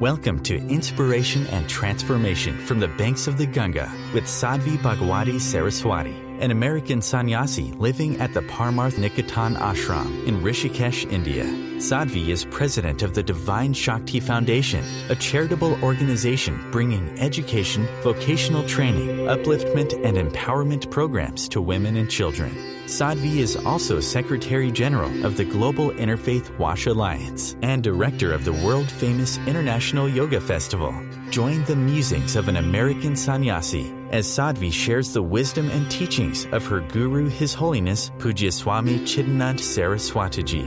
Welcome to Inspiration and Transformation from the banks of the Ganga with Sadhvi Bhagwati Saraswati, an American sannyasi living at the Parmarth Niketan Ashram in Rishikesh, India. Sadhvi is president of the Divine Shakti Foundation, a charitable organization bringing education, vocational training, upliftment, and empowerment programs to women and children. Sadhvi is also Secretary General of the Global Interfaith Wash Alliance and Director of the world famous International Yoga Festival. Join the musings of an American sannyasi as Sadhvi shares the wisdom and teachings of her guru, His Holiness Pujya Swami Chidanand Saraswatiji.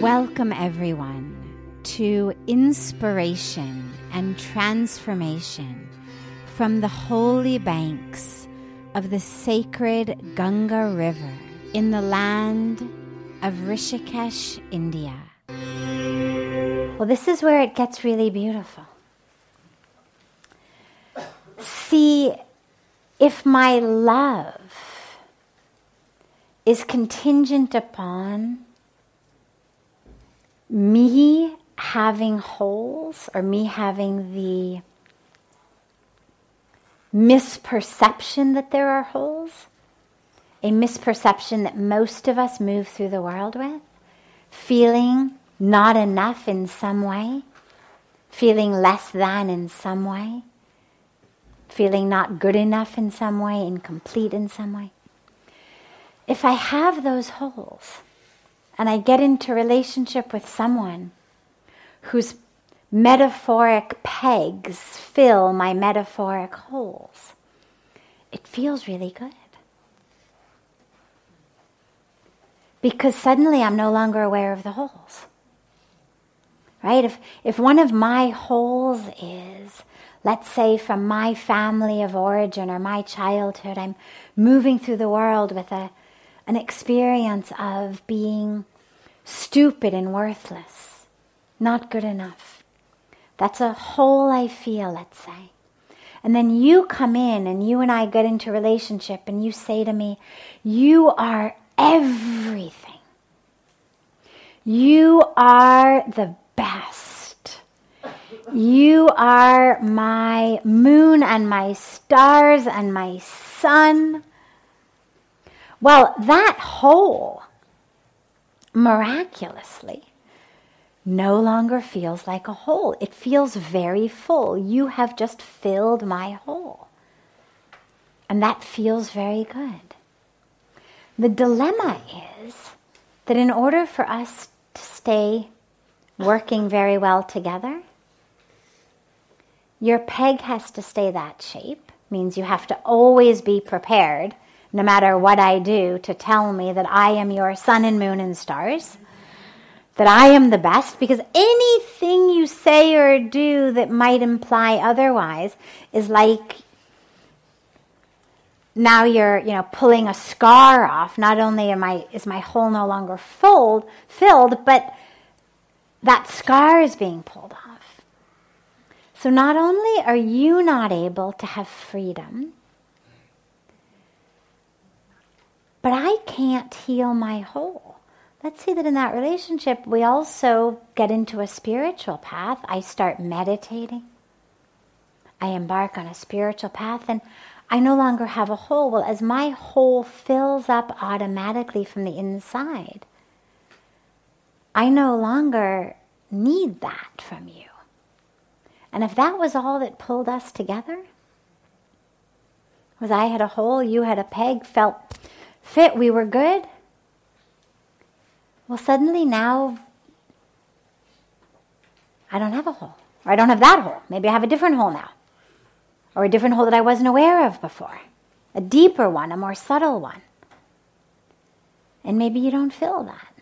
Welcome, everyone, to Inspiration and Transformation from the holy banks of the sacred Ganga River in the land of Rishikesh, India. Well, this is where it gets really beautiful. See, if my love is contingent upon me having holes or me having the misperception that there are holes, a misperception that most of us move through the world with, feeling not enough in some way, feeling less than in some way, feeling not good enough in some way, incomplete in some way. If I have those holes and I get into relationship with someone whose metaphoric pegs fill my metaphoric holes. It feels really good. Because suddenly I'm no longer aware of the holes. Right? If, if one of my holes is, let's say, from my family of origin or my childhood, I'm moving through the world with a, an experience of being stupid and worthless, not good enough that's a hole I feel, let's say. And then you come in and you and I get into relationship and you say to me, You are everything. You are the best. You are my moon and my stars and my sun. Well, that hole, miraculously, no longer feels like a hole. It feels very full. You have just filled my hole. And that feels very good. The dilemma is that in order for us to stay working very well together, your peg has to stay that shape, means you have to always be prepared, no matter what I do, to tell me that I am your sun and moon and stars that I am the best because anything you say or do that might imply otherwise is like now you're you know pulling a scar off. Not only am I is my hole no longer filled filled but that scar is being pulled off so not only are you not able to have freedom but I can't heal my hole let's say that in that relationship, we also get into a spiritual path. I start meditating. I embark on a spiritual path, and I no longer have a hole. Well, as my hole fills up automatically from the inside, I no longer need that from you. And if that was all that pulled us together, was I had a hole, you had a peg, felt fit, we were good, well, suddenly now I don't have a hole. Or I don't have that hole. Maybe I have a different hole now. Or a different hole that I wasn't aware of before. A deeper one, a more subtle one. And maybe you don't feel that.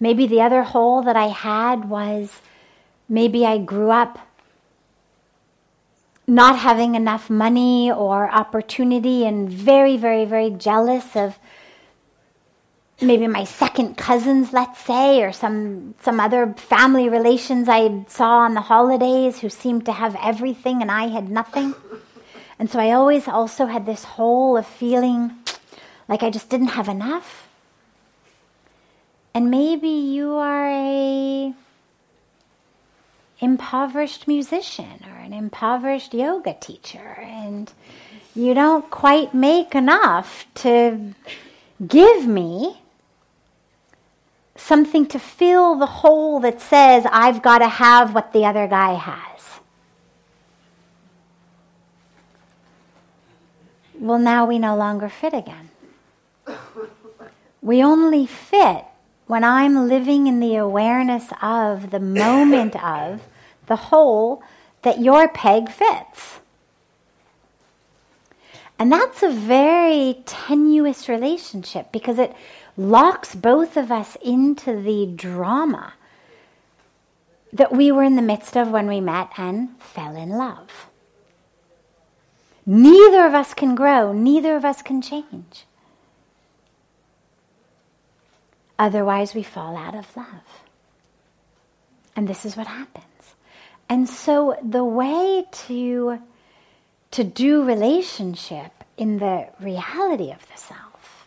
Maybe the other hole that I had was maybe I grew up not having enough money or opportunity and very, very, very jealous of maybe my second cousins, let's say, or some, some other family relations I saw on the holidays who seemed to have everything and I had nothing. And so I always also had this hole of feeling like I just didn't have enough. And maybe you are a impoverished musician or an impoverished yoga teacher and you don't quite make enough to give me something to fill the hole that says I've got to have what the other guy has. Well, now we no longer fit again. We only fit when I'm living in the awareness of the moment of the hole that your peg fits. And that's a very tenuous relationship because it locks both of us into the drama that we were in the midst of when we met and fell in love. Neither of us can grow, neither of us can change. Otherwise, we fall out of love. And this is what happens. And so, the way to, to do relationship in the reality of the self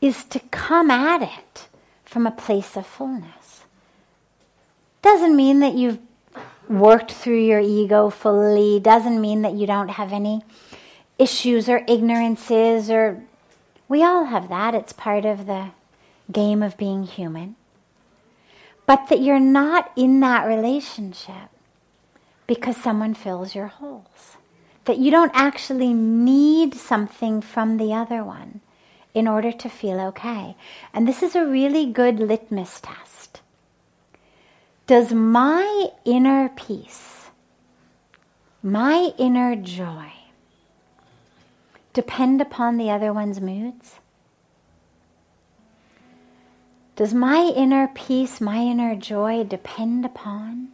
is to come at it from a place of fullness. Doesn't mean that you've worked through your ego fully, doesn't mean that you don't have any issues or ignorances or we all have that. It's part of the game of being human. But that you're not in that relationship because someone fills your holes. That you don't actually need something from the other one in order to feel okay. And this is a really good litmus test. Does my inner peace, my inner joy, depend upon the other one's moods? Does my inner peace, my inner joy depend upon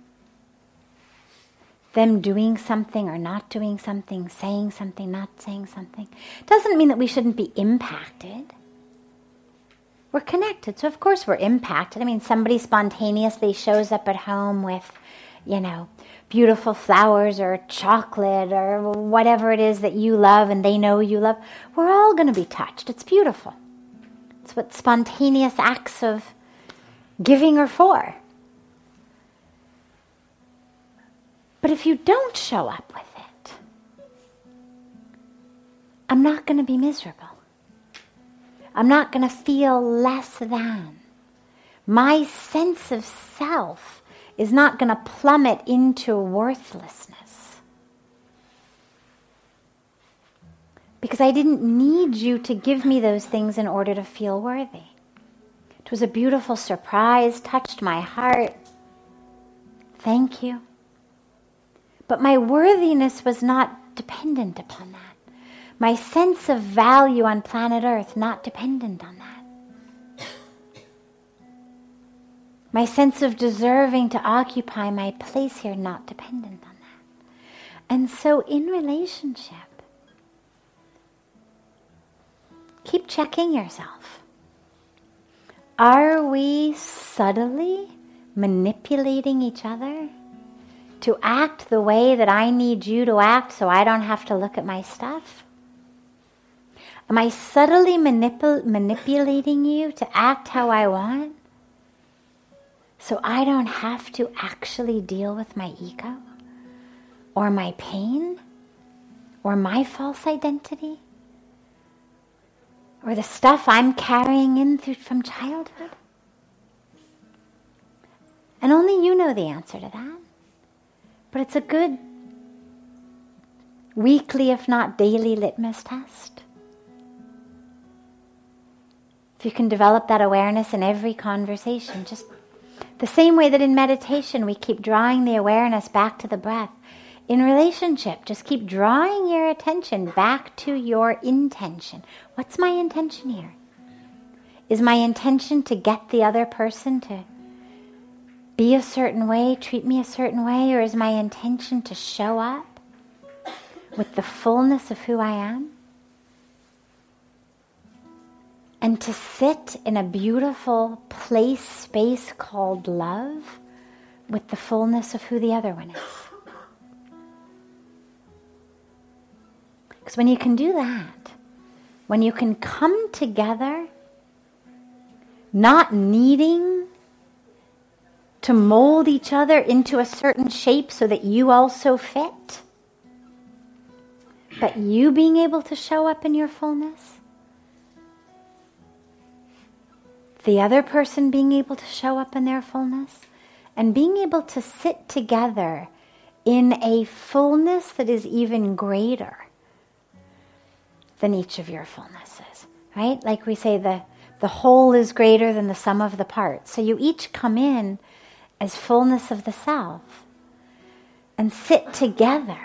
them doing something or not doing something, saying something, not saying something? Doesn't mean that we shouldn't be impacted. We're connected, so of course we're impacted. I mean, somebody spontaneously shows up at home with, you know, beautiful flowers or chocolate or whatever it is that you love and they know you love. We're all going to be touched. It's beautiful. It's what spontaneous acts of giving are for. But if you don't show up with it, I'm not going to be miserable. I'm not going to feel less than. My sense of self is not going to plummet into worthlessness. Because I didn't need you to give me those things in order to feel worthy. It was a beautiful surprise, touched my heart. Thank you. But my worthiness was not dependent upon that. My sense of value on planet Earth, not dependent on that. My sense of deserving to occupy my place here, not dependent on that. And so in relationship, keep checking yourself. Are we subtly manipulating each other to act the way that I need you to act so I don't have to look at my stuff? Am I subtly manipul- manipulating you to act how I want so I don't have to actually deal with my ego or my pain or my false identity? Or the stuff I'm carrying in through, from childhood? And only you know the answer to that. But it's a good weekly, if not daily, litmus test. If you can develop that awareness in every conversation, just the same way that in meditation we keep drawing the awareness back to the breath, in relationship, just keep drawing your attention back to your intention. What's my intention here? Is my intention to get the other person to be a certain way, treat me a certain way, or is my intention to show up with the fullness of who I am? And to sit in a beautiful place, space called love with the fullness of who the other one is. Because when you can do that, when you can come together, not needing to mold each other into a certain shape so that you also fit, but you being able to show up in your fullness, the other person being able to show up in their fullness, and being able to sit together in a fullness that is even greater than each of your fullnesses, right? Like we say, the, the whole is greater than the sum of the parts. So you each come in as fullness of the self and sit together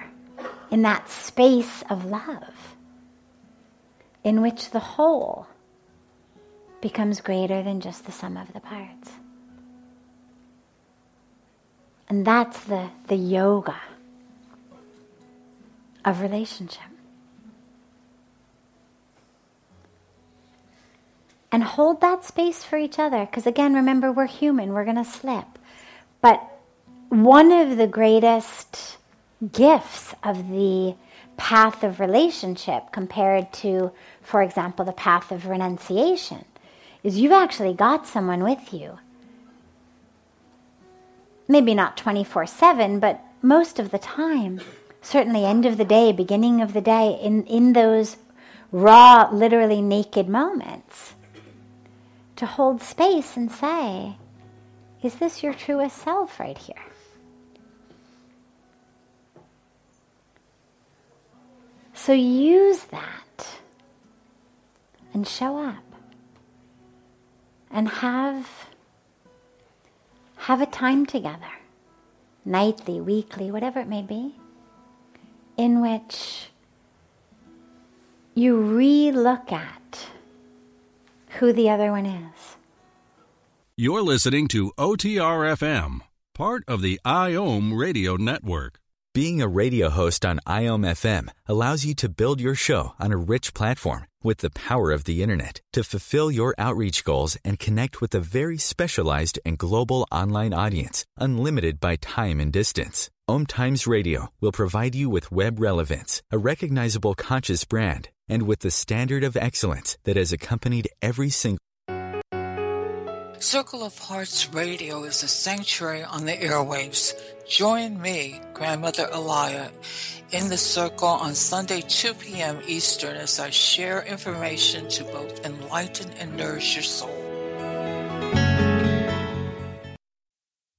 in that space of love in which the whole becomes greater than just the sum of the parts. And that's the, the yoga of relationship. And hold that space for each other. Because again, remember, we're human, we're going to slip. But one of the greatest gifts of the path of relationship compared to, for example, the path of renunciation is you've actually got someone with you maybe not 24 7, but most of the time, certainly end of the day, beginning of the day, in, in those raw, literally naked moments, to hold space and say, Is this your truest self right here? So use that and show up and have have a time together, nightly, weekly, whatever it may be, in which you re look at who the other one is. You're listening to OTRFM, part of the IOM radio network. Being a radio host on IOM FM allows you to build your show on a rich platform with the power of the Internet to fulfill your outreach goals and connect with a very specialized and global online audience, unlimited by time and distance. Om Times Radio will provide you with web relevance, a recognizable conscious brand, and with the standard of excellence that has accompanied every single Circle of Hearts Radio is a sanctuary on the airwaves. Join me, Grandmother Elia, in the circle on Sunday 2 p.m. Eastern as I share information to both enlighten and nourish your soul.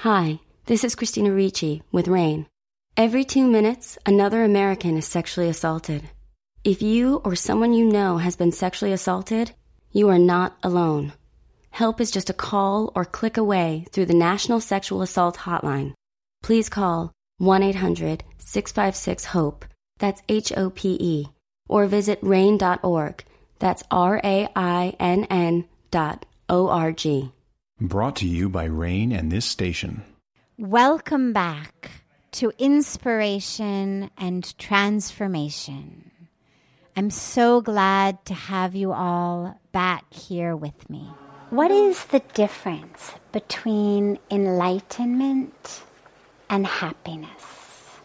Hi, this is Christina Ricci with RAINN. Every two minutes, another American is sexually assaulted. If you or someone you know has been sexually assaulted, you are not alone. Help is just a call or click away through the National Sexual Assault Hotline. Please call 1 800 656 HOPE, that's H O P E, or visit RAINN.org, that's R A I N N dot O R G. Brought to you by RAINN and this station. Welcome back to Inspiration and Transformation. I'm so glad to have you all back here with me. What is the difference between enlightenment and happiness?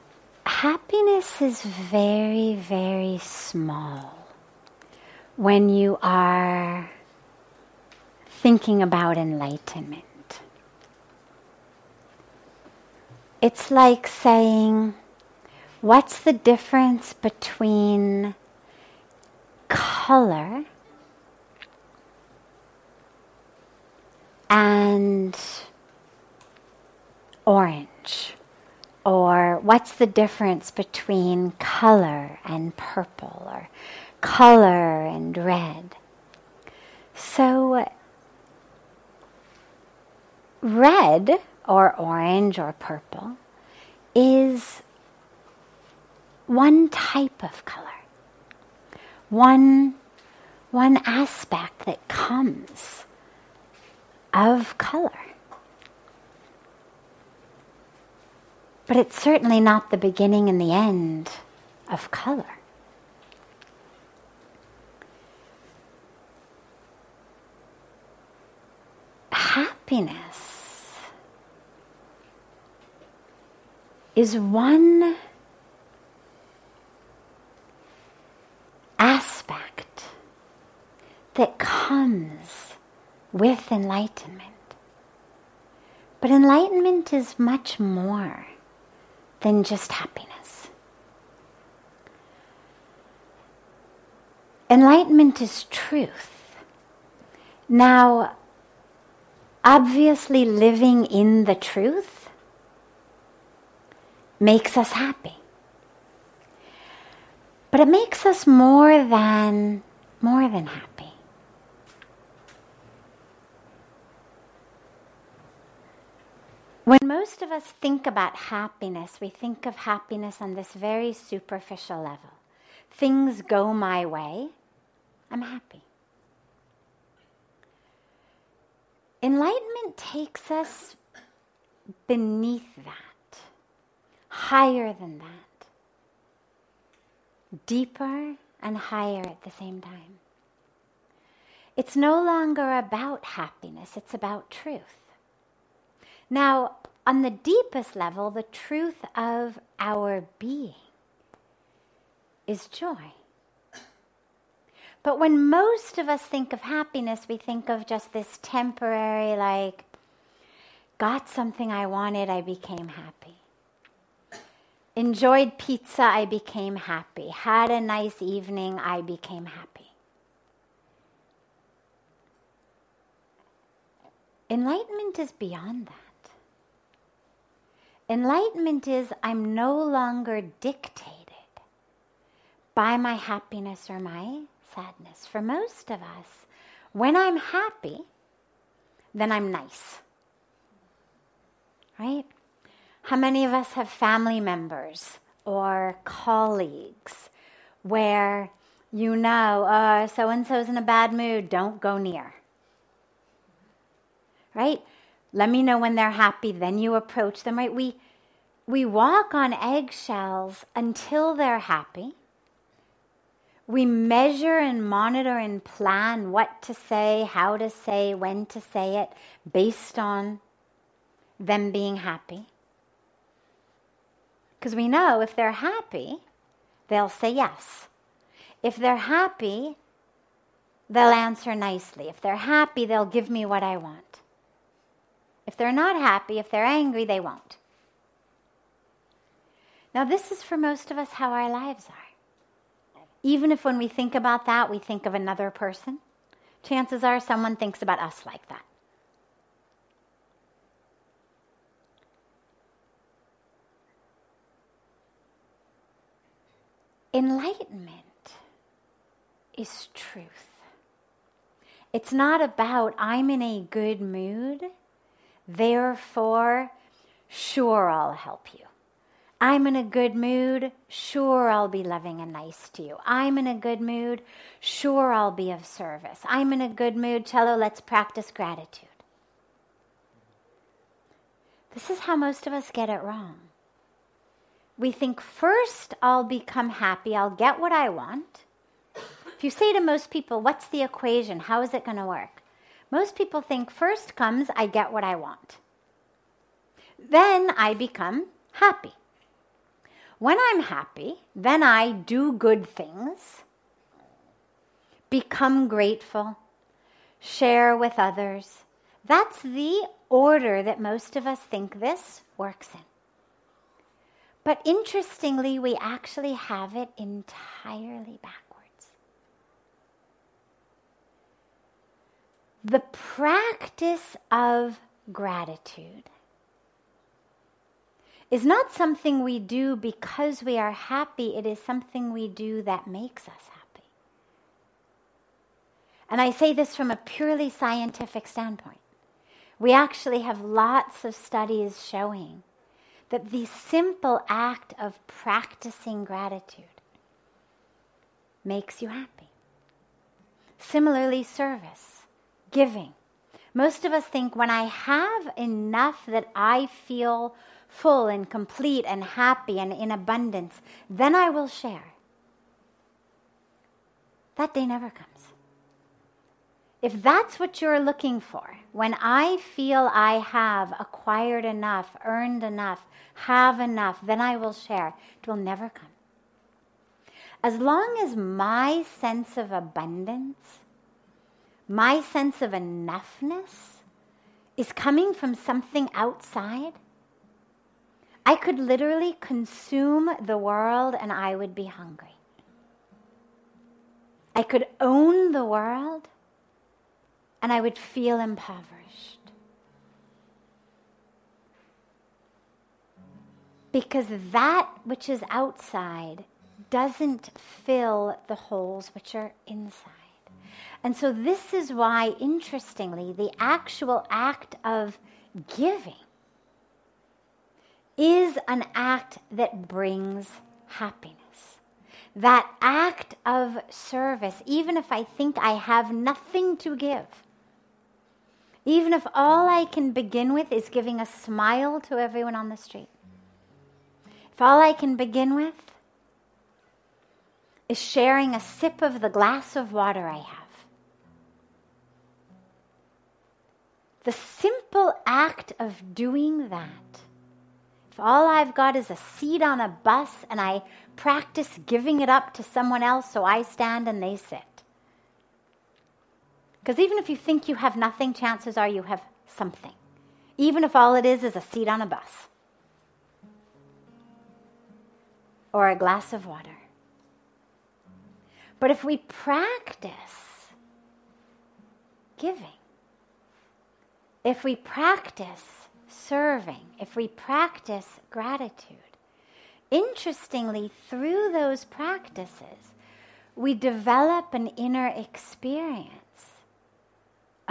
Happiness is very, very small when you are thinking about enlightenment. It's like saying, what's the difference between color and orange? Or what's the difference between color and purple or color and red? So, red or orange or purple is one type of color, one, one aspect that comes of color. But it's certainly not the beginning and the end of color. Happiness is one aspect that comes with enlightenment. But enlightenment is much more than just happiness. Enlightenment is truth. Now, obviously, living in the truth makes us happy. But it makes us more than more than happy. When most of us think about happiness, we think of happiness on this very superficial level. Things go my way, I'm happy. Enlightenment takes us beneath that, higher than that, deeper and higher at the same time. It's no longer about happiness, it's about truth. Now, on the deepest level, the truth of our being is joy. But when most of us think of happiness, we think of just this temporary, like, got something I wanted, I became happy. Enjoyed pizza, I became happy. Had a nice evening, I became happy. Enlightenment is beyond that. Enlightenment is I'm no longer dictated by my happiness or my sadness. For most of us, when I'm happy, then I'm nice. Right? How many of us have family members or colleagues where you know, uh, oh, so and so's in a bad mood, don't go near? Right? Let me know when they're happy, then you approach them, right? We, we walk on eggshells until they're happy. We measure and monitor and plan what to say, how to say, when to say it, based on them being happy. Because we know if they're happy, they'll say yes. If they're happy, they'll answer nicely. If they're happy, they'll give me what I want. If they're not happy, if they're angry, they won't. Now, this is for most of us how our lives are. Even if when we think about that, we think of another person, chances are someone thinks about us like that. Enlightenment is truth. It's not about, I'm in a good mood Therefore, sure, I'll help you. I'm in a good mood. Sure, I'll be loving and nice to you. I'm in a good mood. Sure, I'll be of service. I'm in a good mood. Cello, let's practice gratitude. This is how most of us get it wrong. We think first I'll become happy, I'll get what I want. If you say to most people, What's the equation? How is it going to work? Most people think first comes, I get what I want. Then I become happy. When I'm happy, then I do good things, become grateful, share with others. That's the order that most of us think this works in. But interestingly, we actually have it entirely backwards. The practice of gratitude is not something we do because we are happy, it is something we do that makes us happy. And I say this from a purely scientific standpoint. We actually have lots of studies showing that the simple act of practicing gratitude makes you happy. Similarly, service, giving. Most of us think when I have enough that I feel full and complete and happy and in abundance, then I will share. That day never comes. If that's what you're looking for, when I feel I have acquired enough, earned enough, have enough, then I will share, it will never come. As long as my sense of abundance, my sense of enoughness is coming from something outside, I could literally consume the world and I would be hungry. I could own the world and I would feel impoverished. Because that which is outside doesn't fill the holes which are inside. And so, this is why, interestingly, the actual act of giving is an act that brings happiness. That act of service, even if I think I have nothing to give, even if all I can begin with is giving a smile to everyone on the street, if all I can begin with is sharing a sip of the glass of water I have, the simple act of doing that if all I've got is a seat on a bus and I practice giving it up to someone else so I stand and they sit. Because even if you think you have nothing, chances are you have something. Even if all it is is a seat on a bus or a glass of water. But if we practice giving, if we practice serving, if we practice gratitude, interestingly, through those practices, we develop an inner experience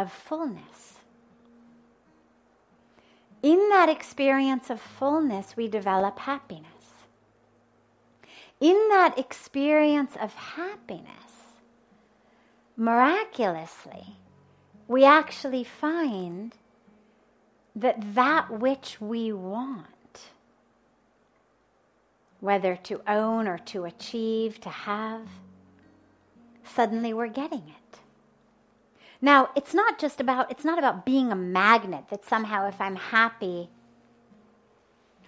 of fullness. In that experience of fullness, we develop happiness. In that experience of happiness, miraculously, we actually find that that which we want, whether to own or to achieve, to have, suddenly we're getting it. Now, it's not just about it's not about being a magnet that somehow if I'm happy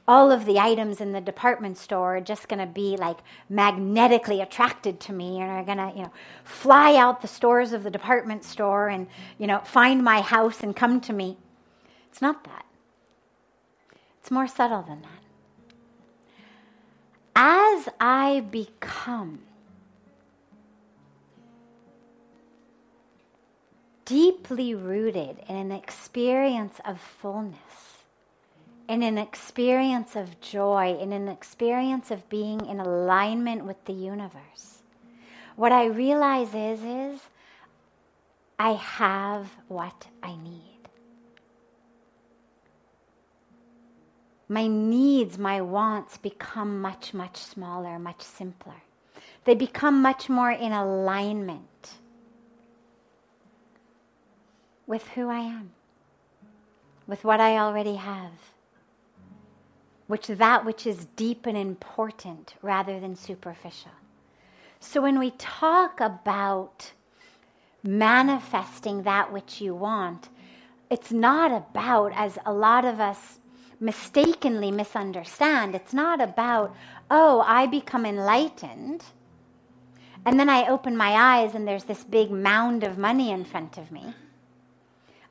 all of the items in the department store are just going to be like magnetically attracted to me and are going to, you know, fly out the stores of the department store and, you know, find my house and come to me. It's not that. It's more subtle than that. As I become deeply rooted in an experience of fullness, in an experience of joy, in an experience of being in alignment with the universe, what I realize is, is I have what I need. my needs, my wants become much, much smaller, much simpler. They become much more in alignment with who I am, with what I already have, which that which is deep and important rather than superficial. So when we talk about manifesting that which you want. It's not about, as a lot of us mistakenly misunderstand, it's not about, oh, I become enlightened. And then I open my eyes and there's this big mound of money in front of me.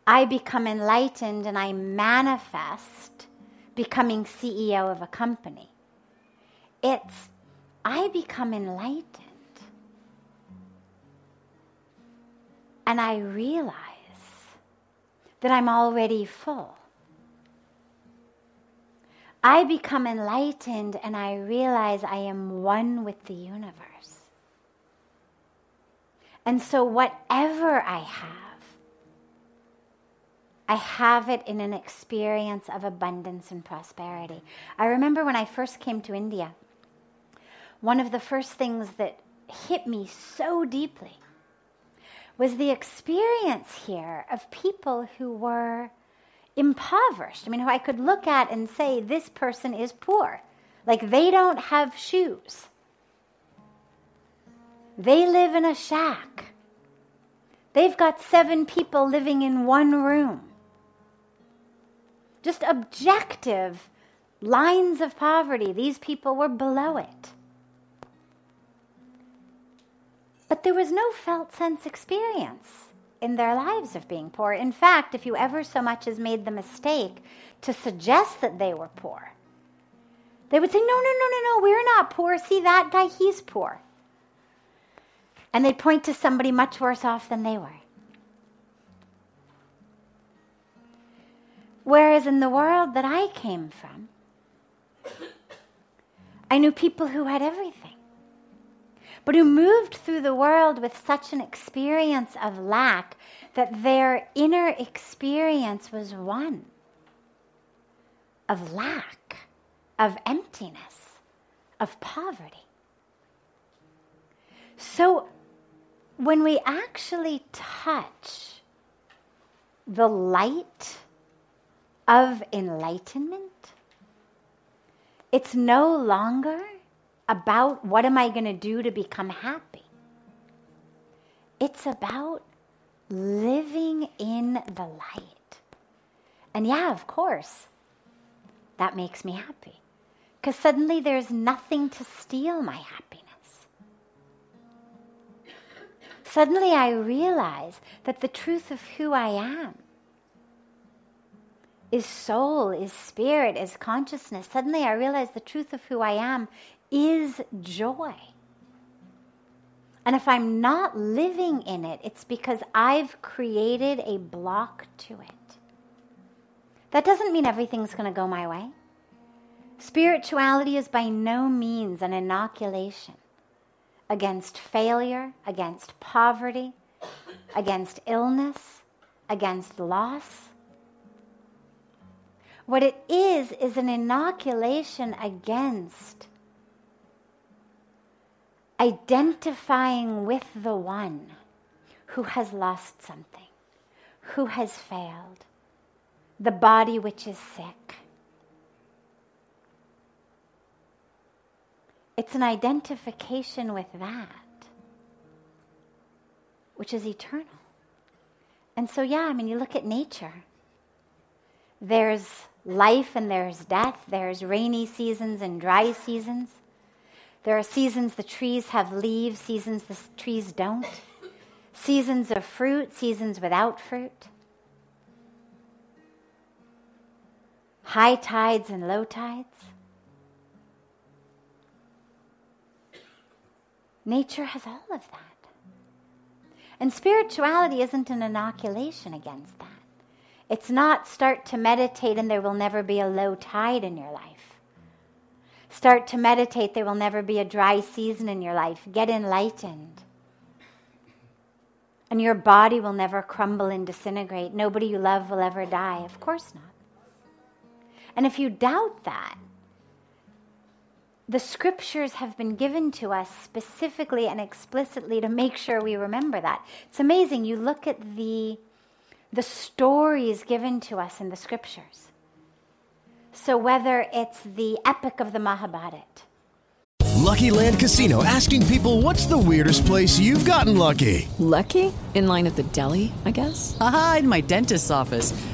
I become enlightened and I manifest becoming CEO of a company. It's I become enlightened and I realize that I'm already full. I become enlightened and I realize I am one with the universe. And so, whatever I have, I have it in an experience of abundance and prosperity. I remember when I first came to India, one of the first things that hit me so deeply was the experience here of people who were impoverished. I mean, who I could look at and say, this person is poor. Like they don't have shoes. They live in a shack. They've got seven people living in one room. Just objective lines of poverty. These people were below it. But there was no felt sense experience in their lives of being poor. In fact, if you ever so much as made the mistake to suggest that they were poor, they would say, No, no, no, no, no, we're not poor. See that guy, he's poor. And they'd point to somebody much worse off than they were. Whereas in the world that I came from, I knew people who had everything but who moved through the world with such an experience of lack that their inner experience was one of lack, of emptiness, of poverty. So when we actually touch the light of enlightenment, it's no longer about what am I going to do to become happy. It's about living in the light. And yeah, of course, that makes me happy. Because suddenly there's nothing to steal my happiness. Suddenly I realize that the truth of who I am is soul, is spirit, is consciousness. Suddenly I realize the truth of who I am is joy. And if I'm not living in it, it's because I've created a block to it. That doesn't mean everything's going to go my way. Spirituality is by no means an inoculation against failure, against poverty, against illness, against loss. What it is, is an inoculation against identifying with the one who has lost something, who has failed, the body which is sick. It's an identification with that, which is eternal. And so, yeah, I mean, you look at nature. There's life and there's death. There's rainy seasons and dry seasons. There are seasons the trees have leaves, seasons the trees don't. Seasons of fruit, seasons without fruit. High tides and low tides. Nature has all of that. And spirituality isn't an inoculation against that. It's not start to meditate and there will never be a low tide in your life. Start to meditate. There will never be a dry season in your life. Get enlightened. And your body will never crumble and disintegrate. Nobody you love will ever die. Of course not. And if you doubt that, the scriptures have been given to us specifically and explicitly to make sure we remember that. It's amazing. You look at the, the stories given to us in the scriptures. So whether it's the epic of the Mahabharata, Lucky Land Casino asking people what's the weirdest place you've gotten lucky? Lucky? In line at the deli, I guess? Aha, in my dentist's office.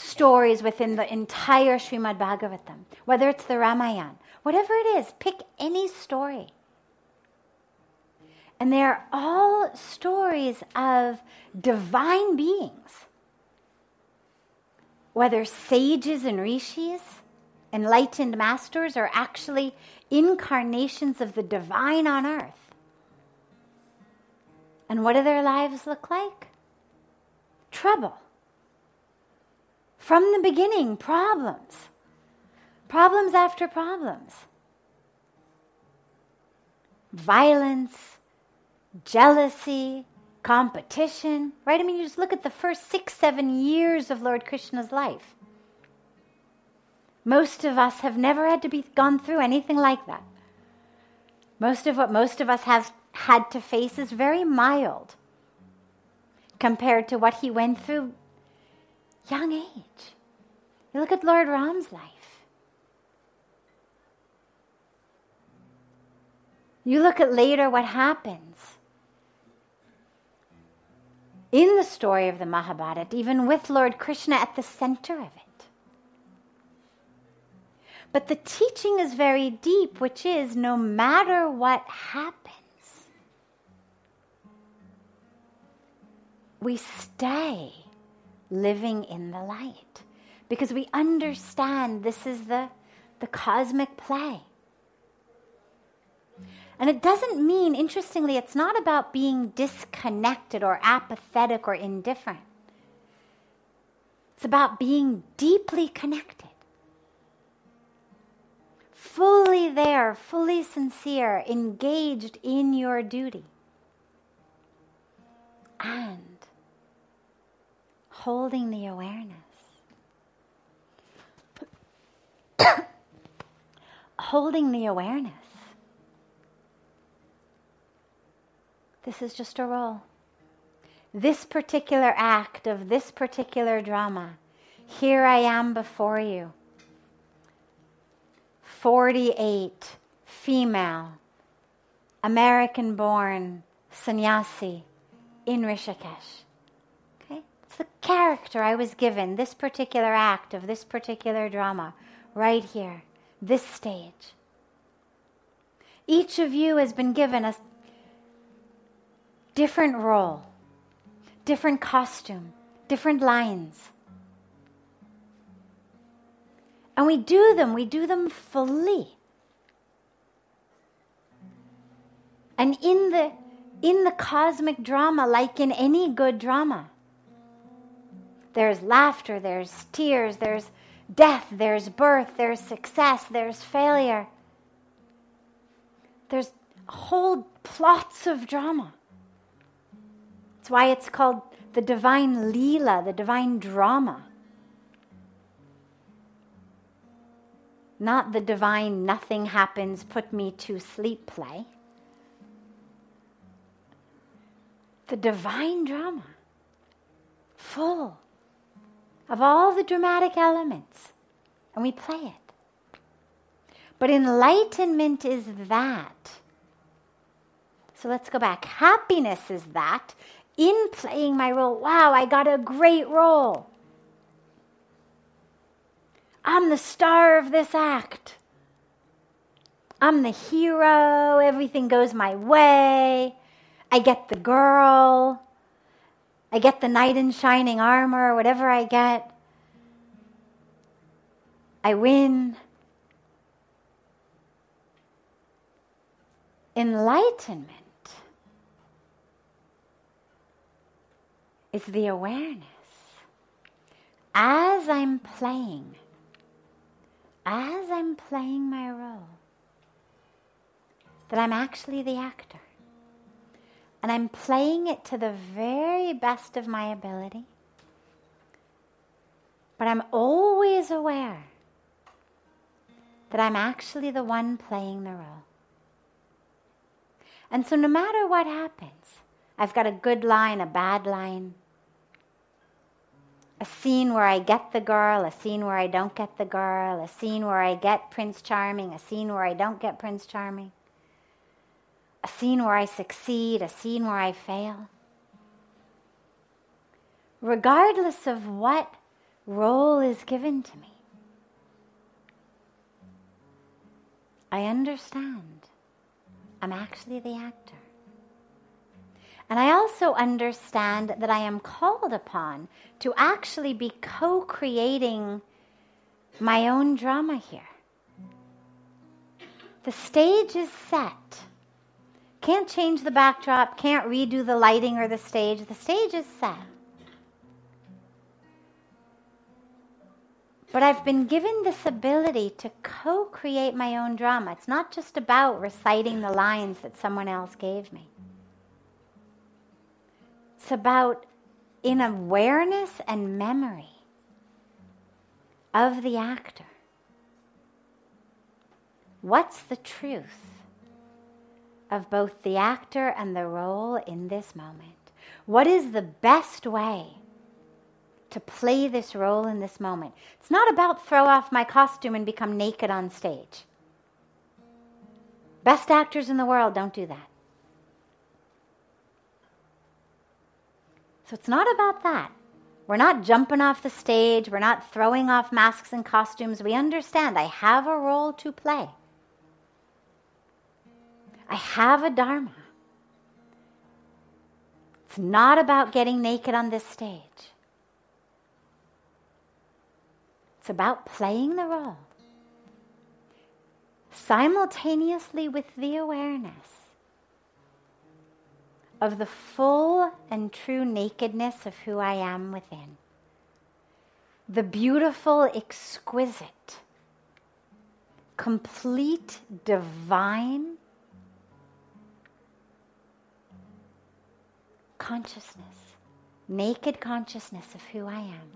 stories within the entire Srimad Bhagavatam, whether it's the Ramayana, whatever it is, pick any story. And they're all stories of divine beings, whether sages and rishis, enlightened masters, are actually incarnations of the divine on earth. And what do their lives look like? Trouble. From the beginning, problems. Problems after problems. Violence, jealousy, competition, right? I mean, you just look at the first six, seven years of Lord Krishna's life. Most of us have never had to be gone through anything like that. Most of what most of us have had to face is very mild compared to what he went through young age. You look at Lord Ram's life. You look at later what happens in the story of the Mahabharata, even with Lord Krishna at the center of it. But the teaching is very deep, which is no matter what happens, we stay living in the light because we understand this is the, the cosmic play. And it doesn't mean, interestingly, it's not about being disconnected or apathetic or indifferent. It's about being deeply connected, fully there, fully sincere, engaged in your duty. And holding the awareness. holding the awareness. This is just a role. This particular act of this particular drama, here I am before you. 48, female, American born, sannyasi in Rishikesh. The character I was given, this particular act of this particular drama, right here, this stage. Each of you has been given a different role, different costume, different lines. And we do them, we do them fully. And in the in the cosmic drama, like in any good drama, there's laughter, there's tears, there's death, there's birth, there's success, there's failure. There's whole plots of drama. That's why it's called the divine Leela, the divine drama. Not the divine nothing happens, put me to sleep play. The divine drama, full of all the dramatic elements, and we play it. But enlightenment is that. So let's go back. Happiness is that in playing my role. Wow, I got a great role. I'm the star of this act. I'm the hero. Everything goes my way. I get the girl. I get the knight in shining armor, whatever I get. I win. Enlightenment is the awareness as I'm playing, as I'm playing my role, that I'm actually the actor. And I'm playing it to the very best of my ability. But I'm always aware that I'm actually the one playing the role. And so, no matter what happens, I've got a good line, a bad line, a scene where I get the girl, a scene where I don't get the girl, a scene where I get Prince Charming, a scene where I don't get Prince Charming, a scene where I succeed, a scene where I fail. Regardless of what role is given to me, I understand I'm actually the actor. And I also understand that I am called upon to actually be co creating my own drama here. The stage is set. Can't change the backdrop, can't redo the lighting or the stage. The stage is set. But I've been given this ability to co create my own drama. It's not just about reciting the lines that someone else gave me. It's about in awareness and memory of the actor. What's the truth of both the actor and the role in this moment? What is the best way to play this role in this moment? It's not about throw off my costume and become naked on stage. Best actors in the world don't do that. So it's not about that. We're not jumping off the stage. We're not throwing off masks and costumes. We understand I have a role to play. I have a Dharma. It's not about getting naked on this stage. It's about playing the role simultaneously with the awareness of the full and true nakedness of who I am within. The beautiful, exquisite, complete, divine consciousness, naked consciousness of who I am.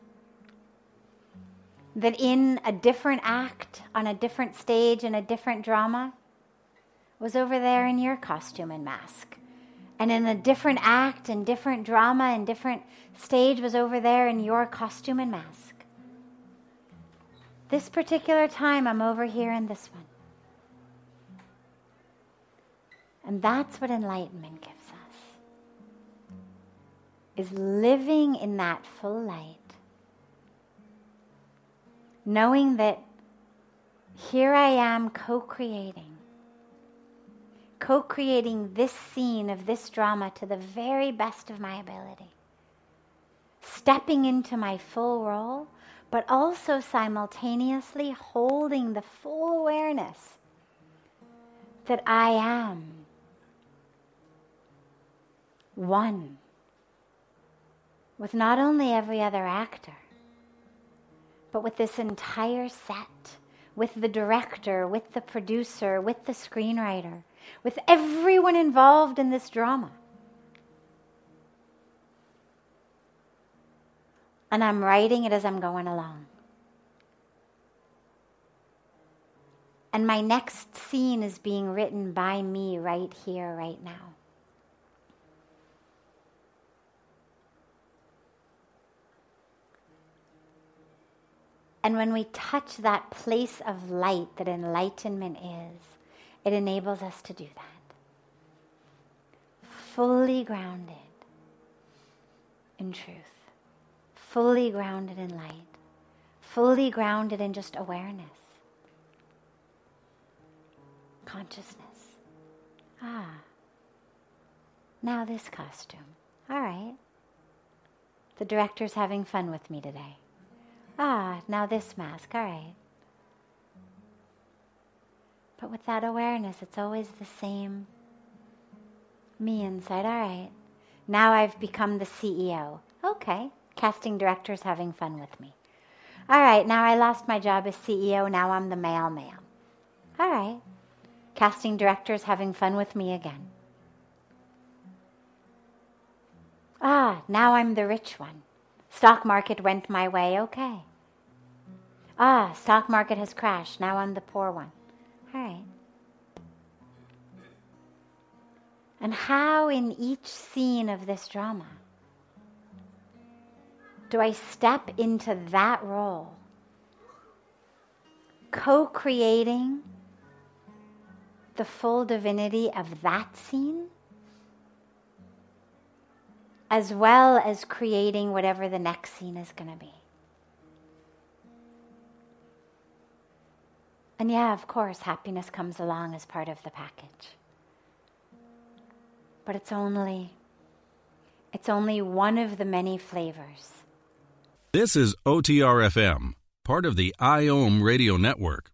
That in a different act, on a different stage, in a different drama, was over there in your costume and mask and in a different act and different drama and different stage was over there in your costume and mask. This particular time, I'm over here in this one. And that's what enlightenment gives. Is living in that full light. Knowing that here I am co creating co creating this scene of this drama to the very best of my ability. Stepping into my full role, but also simultaneously holding the full awareness that I am one with not only every other actor, but with this entire set, with the director, with the producer, with the screenwriter with everyone involved in this drama. And I'm writing it as I'm going along. And my next scene is being written by me right here, right now. And when we touch that place of light that enlightenment is, it enables us to do that. Fully grounded in truth, fully grounded in light, fully grounded in just awareness, consciousness. Ah, now this costume. All right. The director's having fun with me today. Ah, now this mask, all right. But with that awareness, it's always the same me inside. All right. Now I've become the CEO. Okay. Casting director's having fun with me. All right. Now I lost my job as CEO. Now I'm the mailman. All right. Casting director's having fun with me again. Ah, now I'm the rich one. Stock market went my way. Okay. Ah, stock market has crashed. Now I'm the poor one. All right. And how in each scene of this drama do I step into that role, co creating the full divinity of that scene, as well as creating whatever the next scene is going to be? And yeah, of course, happiness comes along as part of the package. But it's only it's only one of the many flavors. This is OTRFM, part of the IOM radio network.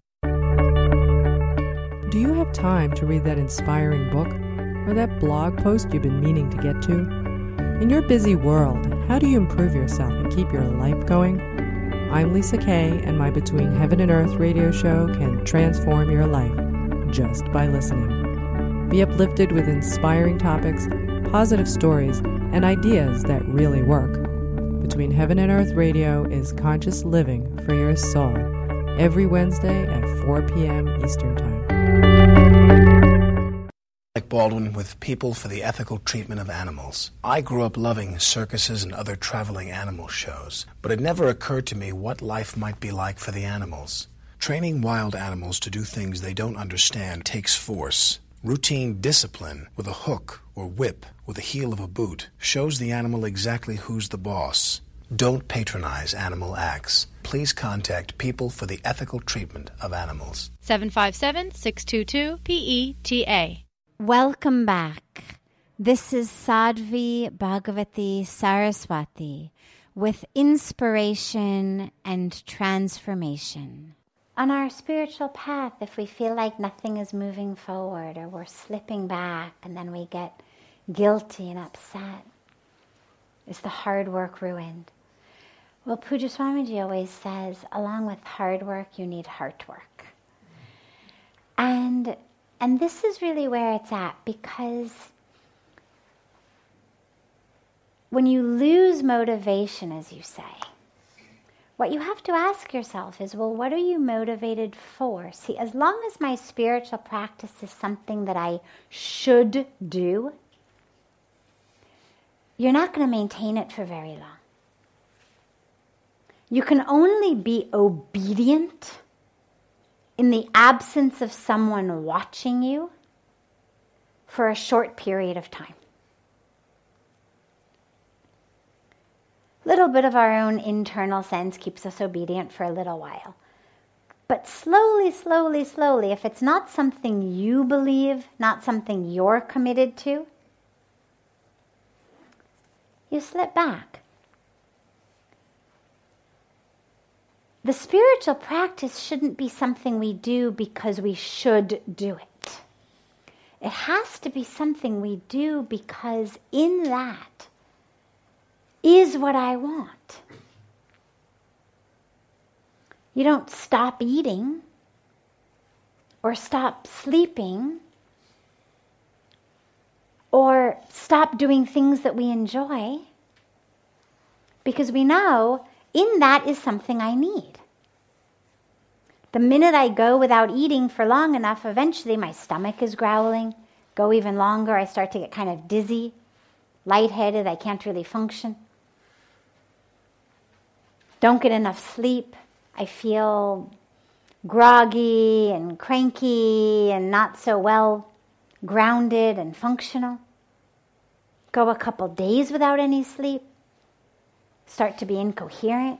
Time to read that inspiring book or that blog post you've been meaning to get to? In your busy world, how do you improve yourself and keep your life going? I'm Lisa Kay, and my Between Heaven and Earth radio show can transform your life just by listening. Be uplifted with inspiring topics, positive stories, and ideas that really work. Between Heaven and Earth radio is conscious living for your soul every Wednesday at 4 p.m. Eastern Time. Baldwin with People for the Ethical Treatment of Animals. I grew up loving circuses and other traveling animal shows, but it never occurred to me what life might be like for the animals. Training wild animals to do things they don't understand takes force. Routine discipline with a hook or whip with the heel of a boot shows the animal exactly who's the boss. Don't patronize animal acts. Please contact People for the Ethical Treatment of Animals. 757 622 PETA. Welcome back. This is Sadhvi Bhagavati Saraswati with inspiration and transformation. On our spiritual path, if we feel like nothing is moving forward or we're slipping back and then we get guilty and upset, is the hard work ruined? Well, Pujya Swamiji always says, along with hard work, you need heart work. And and this is really where it's at because when you lose motivation, as you say, what you have to ask yourself is well, what are you motivated for? See, as long as my spiritual practice is something that I should do, you're not going to maintain it for very long. You can only be obedient in the absence of someone watching you for a short period of time. Little bit of our own internal sense keeps us obedient for a little while. But slowly, slowly, slowly, if it's not something you believe, not something you're committed to, you slip back. The spiritual practice shouldn't be something we do because we should do it. It has to be something we do because in that is what I want. You don't stop eating or stop sleeping or stop doing things that we enjoy because we know in that is something I need. The minute I go without eating for long enough, eventually my stomach is growling. Go even longer, I start to get kind of dizzy, lightheaded, I can't really function. Don't get enough sleep. I feel groggy and cranky and not so well grounded and functional. Go a couple days without any sleep. Start to be incoherent.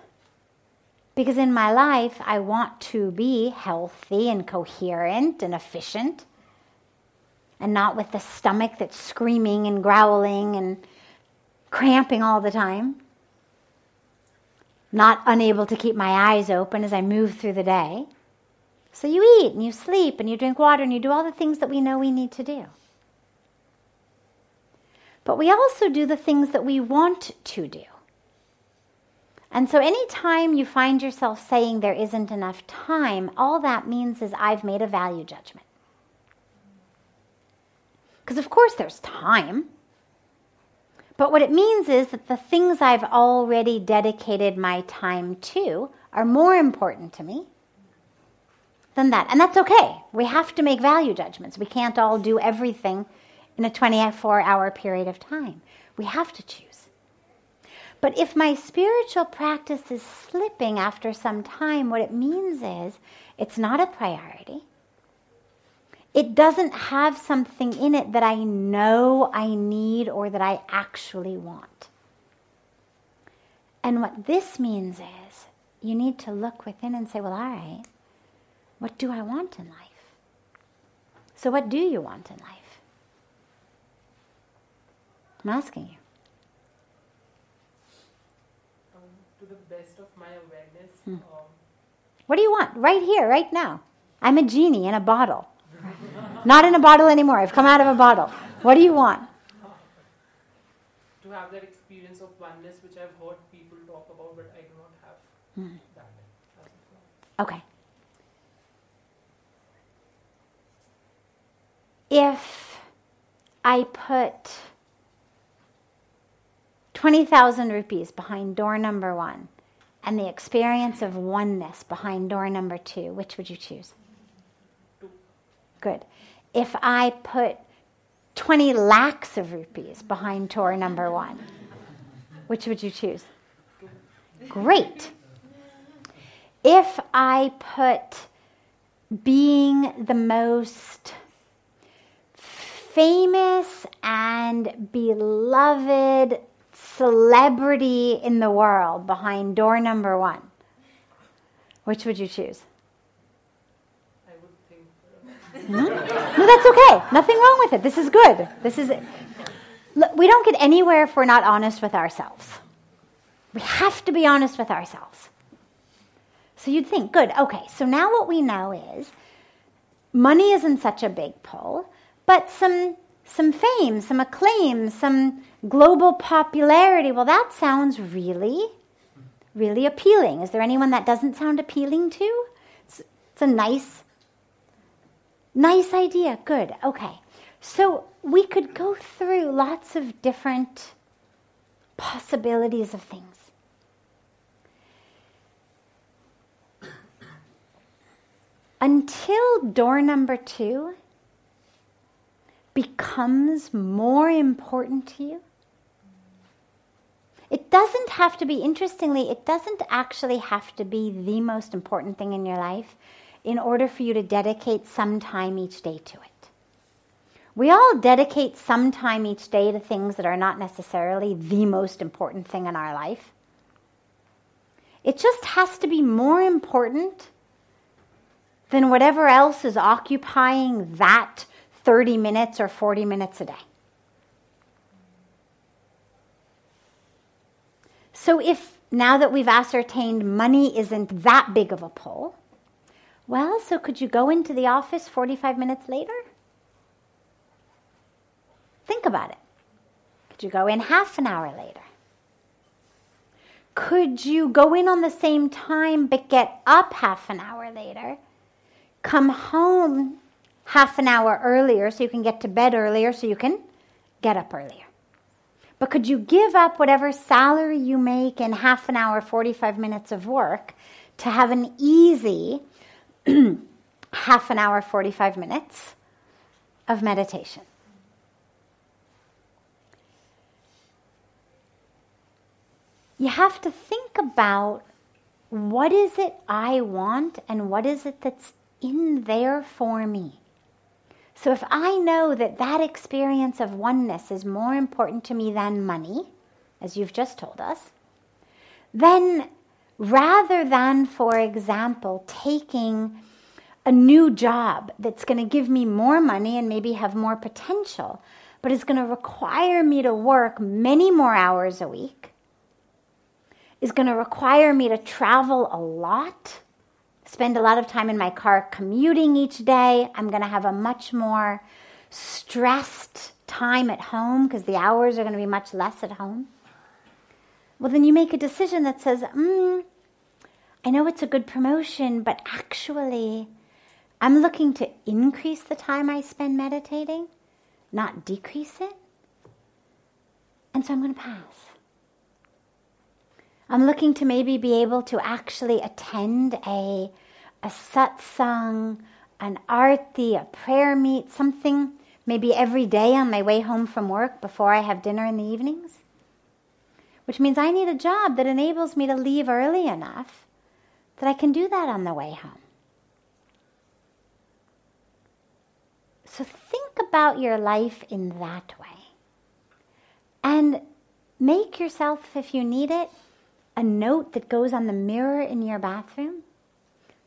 because in my life I want to be healthy and coherent and efficient and not with the stomach that's screaming and growling and cramping all the time not unable to keep my eyes open as I move through the day. So you eat and you sleep and you drink water and you do all the things that we know we need to do. But we also do the things that we want to do. And so anytime you find yourself saying there isn't enough time, all that means is I've made a value judgment. Because of course there's time. But what it means is that the things I've already dedicated my time to are more important to me than that. And that's okay. We have to make value judgments. We can't all do everything in a 24 hour period of time. We have to choose. But if my spiritual practice is slipping after some time, what it means is it's not a priority it doesn't have something in it that I know I need or that I actually want. And what this means is you need to look within and say, well, all right, what do I want in life? So, what do you want in life? I'm asking you. Um, to the best of my awareness. Hmm. Um, what do you want? Right here, right now. I'm a genie in a bottle. Not in a bottle anymore. I've come out of a bottle. What do you want? To have that experience of oneness, which I've heard people talk about, but I do not have Hmm. that. Okay. If I put 20,000 rupees behind door number one and the experience of oneness behind door number two, which would you choose? Good. If I put 20 lakhs of rupees behind door number one, which would you choose? Great. If I put being the most famous and beloved celebrity in the world behind door number one, which would you choose? Hmm? No, that's okay. Nothing wrong with it. This is good. This is. Look, we don't get anywhere if we're not honest with ourselves. We have to be honest with ourselves. So you'd think, good, okay, so now what we know is money isn't such a big pull, but some some fame, some acclaim, some global popularity. Well, that sounds really, really appealing. Is there anyone that doesn't sound appealing to? It's, it's a nice Nice idea. Good. Okay. So we could go through lots of different possibilities of things. Until door number two becomes more important to you, doesn't have to be, interestingly, it doesn't actually have to be the most important thing in your life in order for you to dedicate some time each day to it. We all dedicate some time each day to things that are not necessarily the most important thing in our life. It just has to be more important than whatever else is occupying that 30 minutes or 40 minutes a day. So, if now that we've ascertained money isn't that big of a pull, well, so could you go into the office 45 minutes later? Think about it. Could you go in half an hour later? Could you go in on the same time but get up half an hour later? Come home half an hour earlier so you can get to bed earlier so you can get up earlier. But could you give up whatever salary you make in half an hour, 45 minutes of work to have an easy half an hour, 45 minutes of meditation? You have to think about what is it I want and what is it that's in there for me. So if I know that that experience of oneness is more important to me than money, as you've just told us, then rather than, for example, taking a new job that's going to give me more money and maybe have more potential, but is going to require me to work many more hours a week, is going to require me to travel a lot spend a lot of time in my car commuting each day. I'm going to have a much more stressed time at home because the hours are going to be much less at home. Well, then you make a decision that says, mm, I know it's a good promotion, but actually, I'm looking to increase the time I spend meditating, not decrease it. And so I'm going to pass. I'm looking to maybe be able to actually attend a, a satsang, an arti, a prayer meet, something maybe every day on my way home from work before I have dinner in the evenings. Which means I need a job that enables me to leave early enough that I can do that on the way home. So think about your life in that way. And make yourself, if you need it, a note that goes on the mirror in your bathroom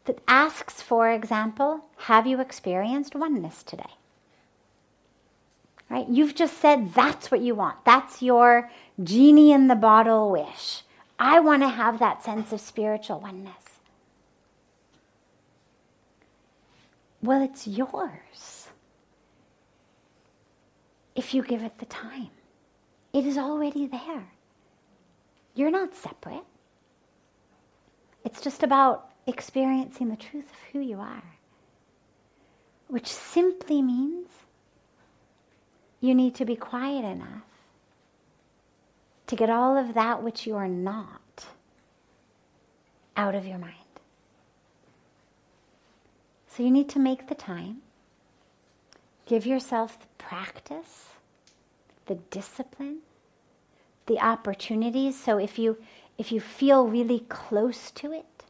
that asks, for example, have you experienced oneness today? Right? You've just said that's what you want. That's your genie in the bottle wish. I want to have that sense of spiritual oneness. Well, it's yours if you give it the time. It is already there. You're not separate. It's just about experiencing the truth of who you are, which simply means you need to be quiet enough to get all of that which you are not out of your mind. So you need to make the time, give yourself the practice, the discipline the opportunities. So if you if you feel really close to it,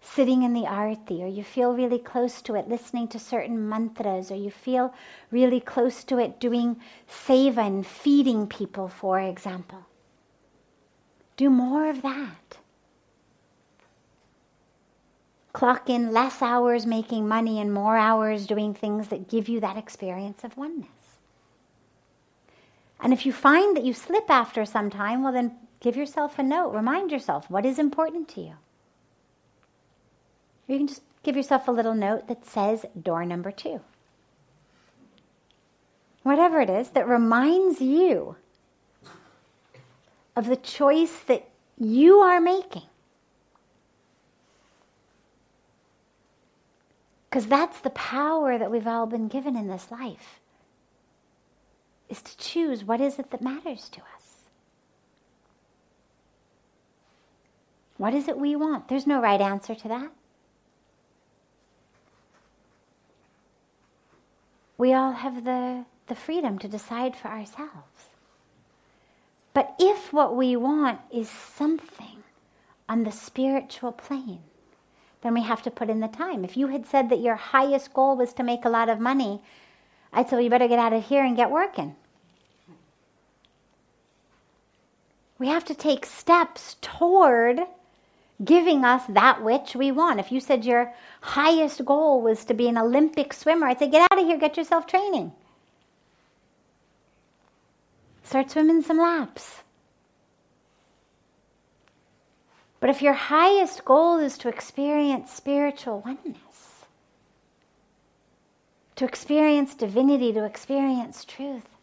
sitting in the arti, or you feel really close to it listening to certain mantras, or you feel really close to it doing seva feeding people, for example. Do more of that. Clock in less hours making money and more hours doing things that give you that experience of oneness. And if you find that you slip after some time, well, then give yourself a note. Remind yourself what is important to you. You can just give yourself a little note that says door number two. Whatever it is that reminds you of the choice that you are making. Because that's the power that we've all been given in this life is to choose what is it that matters to us. What is it we want? There's no right answer to that. We all have the, the freedom to decide for ourselves. But if what we want is something on the spiritual plane, then we have to put in the time. If you had said that your highest goal was to make a lot of money, I'd say, well, you better get out of here and get working. We have to take steps toward giving us that which we want. If you said your highest goal was to be an Olympic swimmer, I'd say, get out of here, get yourself training. Start swimming some laps. But if your highest goal is to experience spiritual oneness, to experience divinity, to experience truth,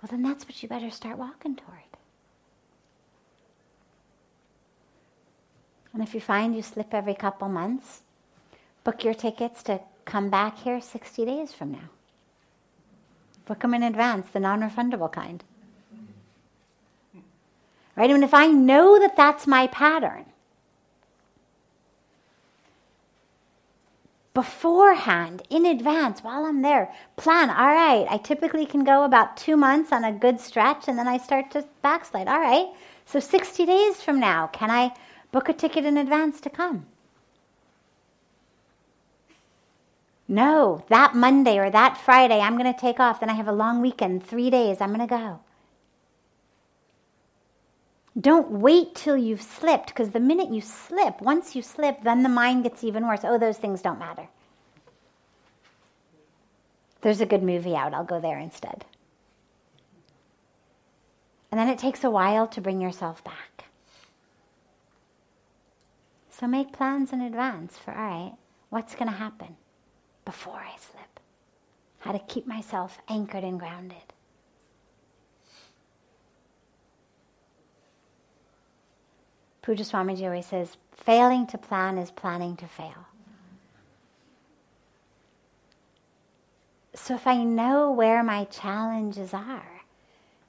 well, then that's what you better start walking toward. And if you find you slip every couple months, book your tickets to come back here 60 days from now. Book them in advance, the non refundable kind. Right? And if I know that that's my pattern, beforehand, in advance, while I'm there, plan. All right, I typically can go about two months on a good stretch and then I start to backslide. All right, so 60 days from now, can I book a ticket in advance to come? No, that Monday or that Friday, I'm going to take off. Then I have a long weekend, three days, I'm going to go. Don't wait till you've slipped, because the minute you slip, once you slip, then the mind gets even worse. Oh, those things don't matter. There's a good movie out. I'll go there instead. And then it takes a while to bring yourself back. So make plans in advance for, all right, what's going to happen? before I slip. How to keep myself anchored and grounded. Pujya Swamiji always says, failing to plan is planning to fail. So if I know where my challenges are,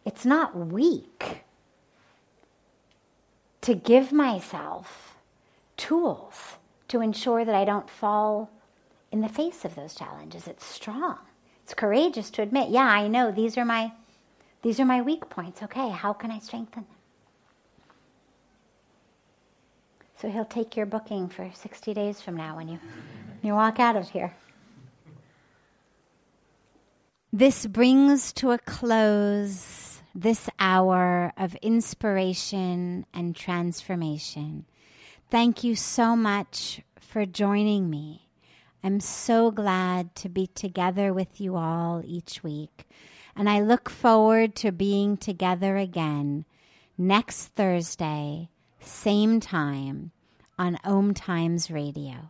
it's not weak to give myself tools to ensure that I don't fall in the face of those challenges. It's strong. It's courageous to admit, yeah, I know these are my these are my weak points. Okay, how can I strengthen them? So he'll take your booking for 60 days from now when you you walk out of here. This brings to a close this hour of inspiration and transformation. Thank you so much for joining me. I'm so glad to be together with you all each week. And I look forward to being together again next Thursday, same time on Om Times Radio.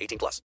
18 plus.